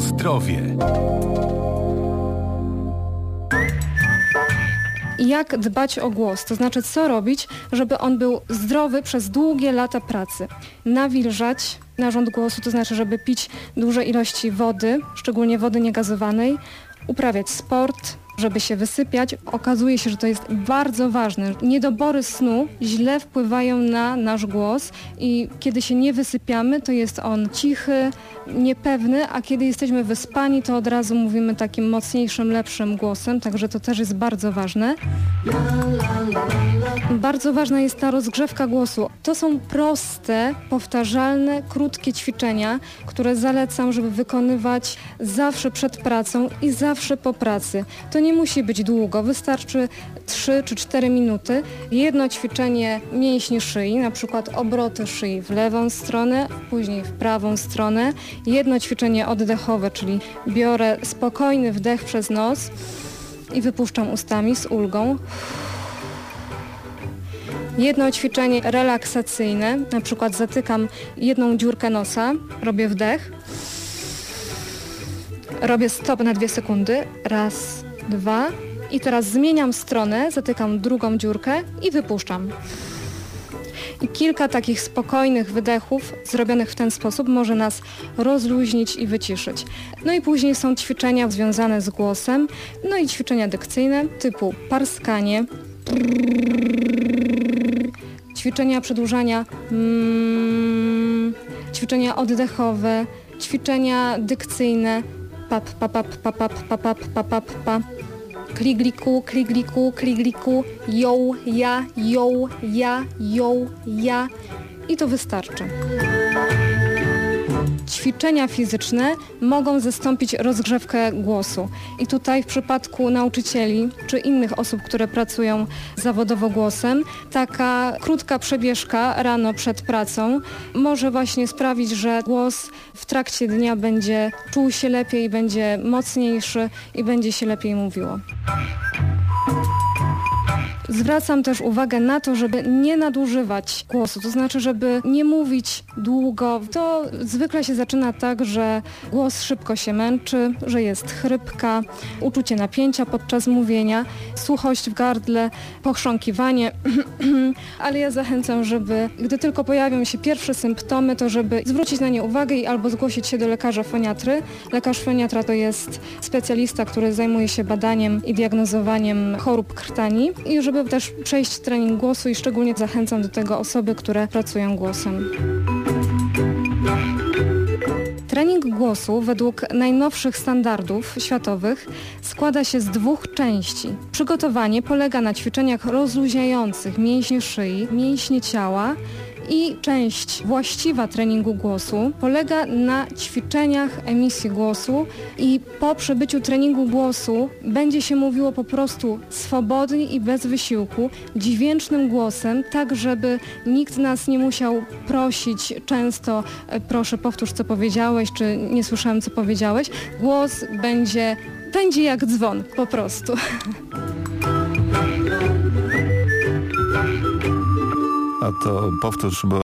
zdrowie. jak dbać o głos, to znaczy co robić, żeby on był zdrowy przez długie lata pracy. Nawilżać narząd głosu, to znaczy, żeby pić duże ilości wody, szczególnie wody niegazowanej, uprawiać sport, żeby się wysypiać. Okazuje się, że to jest bardzo ważne. Niedobory snu źle wpływają na nasz głos i kiedy się nie wysypiamy, to jest on cichy, niepewny, a kiedy jesteśmy wyspani, to od razu mówimy takim mocniejszym, lepszym głosem, także to też jest bardzo ważne. Bardzo ważna jest ta rozgrzewka głosu. To są proste, powtarzalne, krótkie ćwiczenia, które zalecam, żeby wykonywać zawsze przed pracą i zawsze po pracy. To nie musi być długo, wystarczy 3 czy 4 minuty. Jedno ćwiczenie mięśni szyi, na przykład obroty szyi w lewą stronę, później w prawą stronę. Jedno ćwiczenie oddechowe, czyli biorę spokojny wdech przez nos i wypuszczam ustami z ulgą. Jedno ćwiczenie relaksacyjne, na przykład zatykam jedną dziurkę nosa, robię wdech, robię stop na dwie sekundy, raz, dwa i teraz zmieniam stronę, zatykam drugą dziurkę i wypuszczam. I kilka takich spokojnych wydechów zrobionych w ten sposób może nas rozluźnić i wyciszyć. No i później są ćwiczenia związane z głosem, no i ćwiczenia dykcyjne typu parskanie, ćwiczenia przedłużania, mm, ćwiczenia oddechowe, ćwiczenia dykcyjne, pap, papap, papap, papap, papap, pa. Krigliku, krigliku, krigliku, ją, ja, ją, ja, ją, ja. I to wystarczy ćwiczenia fizyczne mogą zastąpić rozgrzewkę głosu. I tutaj w przypadku nauczycieli czy innych osób, które pracują zawodowo głosem, taka krótka przebieżka rano przed pracą może właśnie sprawić, że głos w trakcie dnia będzie czuł się lepiej, będzie mocniejszy i będzie się lepiej mówiło. Zwracam też uwagę na to, żeby nie nadużywać głosu, to znaczy, żeby nie mówić długo. To zwykle się zaczyna tak, że głos szybko się męczy, że jest chrypka, uczucie napięcia podczas mówienia, suchość w gardle, pochrząkiwanie, ale ja zachęcam, żeby gdy tylko pojawią się pierwsze symptomy, to żeby zwrócić na nie uwagę i albo zgłosić się do lekarza foniatry. Lekarz foniatra to jest specjalista, który zajmuje się badaniem i diagnozowaniem chorób krtani i żeby też przejść trening głosu i szczególnie zachęcam do tego osoby, które pracują głosem. Trening głosu według najnowszych standardów światowych składa się z dwóch części. Przygotowanie polega na ćwiczeniach rozluźniających mięśnie szyi, mięśnie ciała i część właściwa treningu głosu polega na ćwiczeniach emisji głosu i po przebyciu treningu głosu będzie się mówiło po prostu swobodnie i bez wysiłku, dźwięcznym głosem, tak żeby nikt nas nie musiał prosić często e, proszę powtórz co powiedziałeś, czy nie słyszałem co powiedziałeś. Głos będzie, będzie jak dzwon po prostu. to powtórz, bo